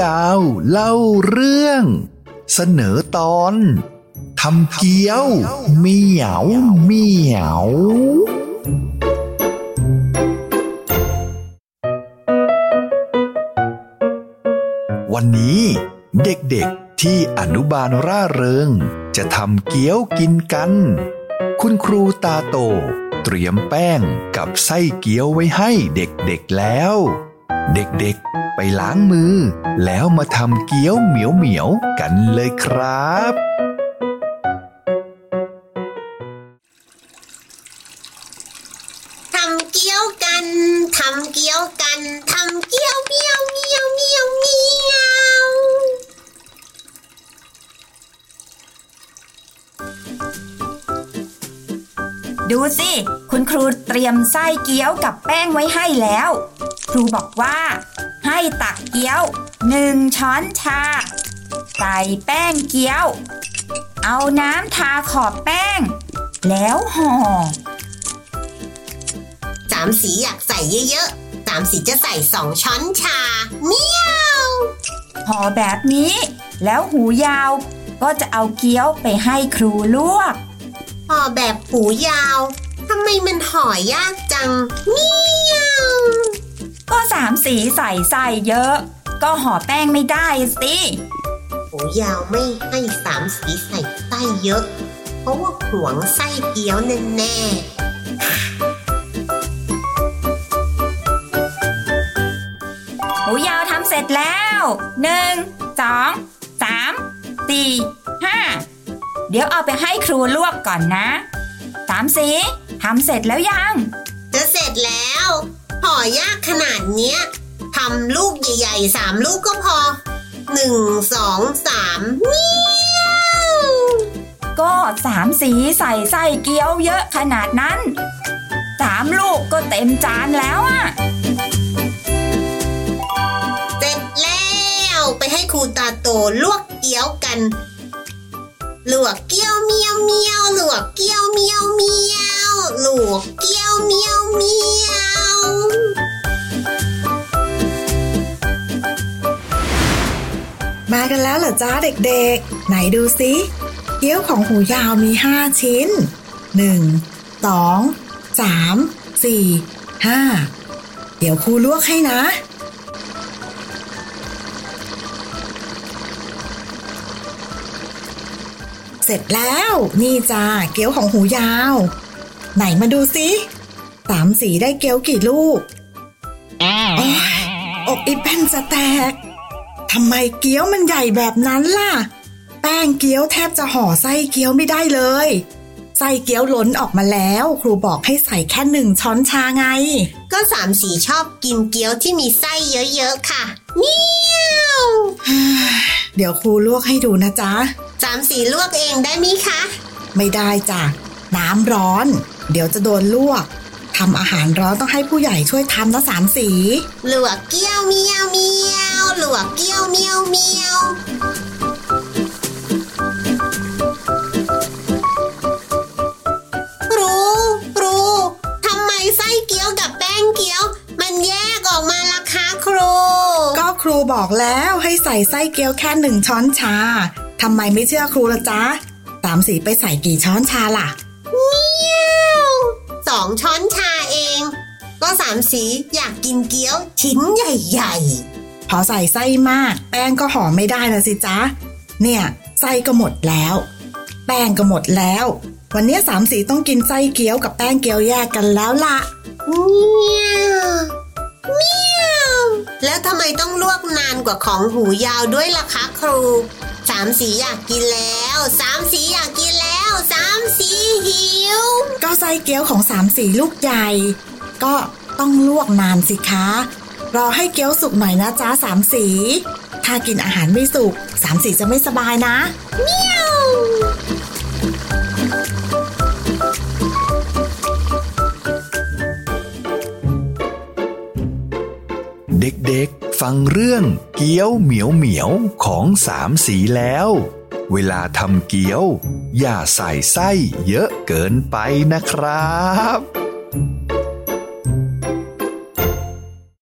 ยาว เล่าเรื่อง เสนอตอนทำเกี๊ยวเมียวเมียววันนี้เด็กๆที่อนุบาลร่าเริง จะทำเกี๊ยวกินกัน คุณครูตาโต เตรียมแป้งกับไส้เกี๊ยวไว้ให้เด็กๆแล้ว เด็กๆ ไปล้างมือ แล้วมาทำเกี๊ยวเหมียวๆกันเลยครับ ทำเกี๊ยวกัน ทำเกี๊ยวกัน ทำเกี๊ยวเมียวเมียวเมียวเมียวดูสิ คุณครูเตรียมไส้เกี๊ยวกับแป้งไว้ให้แล้ว ครูบอกว่า ให้ตักเกี๊ยวหนึ่งช้อนชา ใส่แป้งเกี๊ยว เอาน้ำทาขอบแป้ง แล้วห่อสามสีอยากใส่เยอะๆสามสีจะใส่สองช้อนชาเมียวห่อแบบนี้ แล้วหูยาวก็จะเอาเกี๊ยวไปให้ครูลวกห่อแบบหูยาวทำไมมันห่อยากจังเมียว ก็สามสีใส่ไส้เยอะ ก็ห่อแป้งไม่ได้สิหูยาวไม่ให้สามสีใส่ไส้เยอะ เพราะว่าหวงไส้เกี๊ยวแน่ๆหูยาวทำเสร็จแล้วหนึ่งสองสามสี่ห้าเดี๋ยวเอาไปให้ครูลวกก่อนนะสามสีทำเสร็จแล้วยัง จะเสร็จแล้ว ห่อยากขนาดเนี้ยทำลูกใหญ่ๆสามลูกก็พอหนึ่งสองสามเมียวก็สามสีใส่ไส้เกี๊ยวเยอะขนาดนั้นสามลูกก็เต็มจานแล้วอะเสร็จแล้วไปให้ครูตาโตลวกเกี๊ยวกันลวกเกี๊ยวเมียวเมียวลวกเกี๊ยวเมียวเมียวลวกเกี๊ยวเมียวเมียว มากันแล้วเหรอจ้าเด็กๆ ไหนดูสิเกี๊ยวของหูยาวมี 5 ชิ้น 1 2 3 4 5 เดี๋ยวครูลวกให้นะ เสร็จแล้วนี่จ้าเกี๊ยวของหูยาว ไหนมาดูสิ สามสีได้เกี๊ยวกี่ลูกโอ๊ยอกอีแป้นจะแตกทำไมเกี๊ยวมันใหญ่แบบนั้นล่ะ แป้งเกี๊ยวแทบจะห่อไส้เกี๊ยวไม่ได้เลย ไส้เกี๊ยวล้นออกมาแล้ว ครูบอกให้ใส่แค่หนึ่งช้อนชาไง ก็สามสีชอบกินเกี๊ยวที่มีไส้เยอะๆค่ะเมียวเดี๋ยวครูลวกให้ดูนะจ๊ะสามสีลวกเองได้ไหมยคะ ไม่ได้จ้ะน้ำร้อน เดี๋ยวจะโดนลวก ทำอาหารร้อนต้องให้ผู้ใหญ่ช่วยทำนะสามสีลวกเกี๊ยวเมียวเมียวลวกเกี๊ยวเมียวเมียวครูครูทำไมไส้เกี๊ยวกับแป้งเกี๊ยวมันแยกออกมาล่ะคะครูก็ครูบอกแล้วให้ใส่ไส้เกี๊ยวแค่หนึ่งช้อนชา ทำไมไม่เชื่อครูละจ๊ะสามสีไปใส่กี่ช้อนชาล่ะสองช้อนชาเอง ก็สามสีอยากกินเกี๊ยวชิ้นใหญ่พอใส่ไส้มาก แป้งก็ห่อไม่ได้นะสิจ๊ะ เนี่ยไส้ก็หมดแล้ว แป้งก็หมดแล้ว วันนี้สามสีต้องกินไส้เกี๊ยวกับแป้งเกี๊ยวแยกกันแล้วล่ะๆเมียวเมียวแล้วทำไมต้องลวกนานกว่าของหูยาวด้วยล่ะคะครู สามสีอยากกินแล้ว สามสีอยากกิน ไส้เกี๊ยวของสามสีลูกใหญ่ ก็ต้องลวกนานสิคะ รอให้เกี๊ยวสุกหน่อยนะจ๊ะสามสี ถ้ากินอาหารไม่สุกสามสีจะไม่สบายนะเด็กๆ ฟังเรื่องเกี๊ยวเหมียวเหมียวของสามสีแล้ว เวลาทำเกี๊ยว อย่าใส่ไส้เยอะเกินไปนะครับ